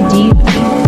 deep.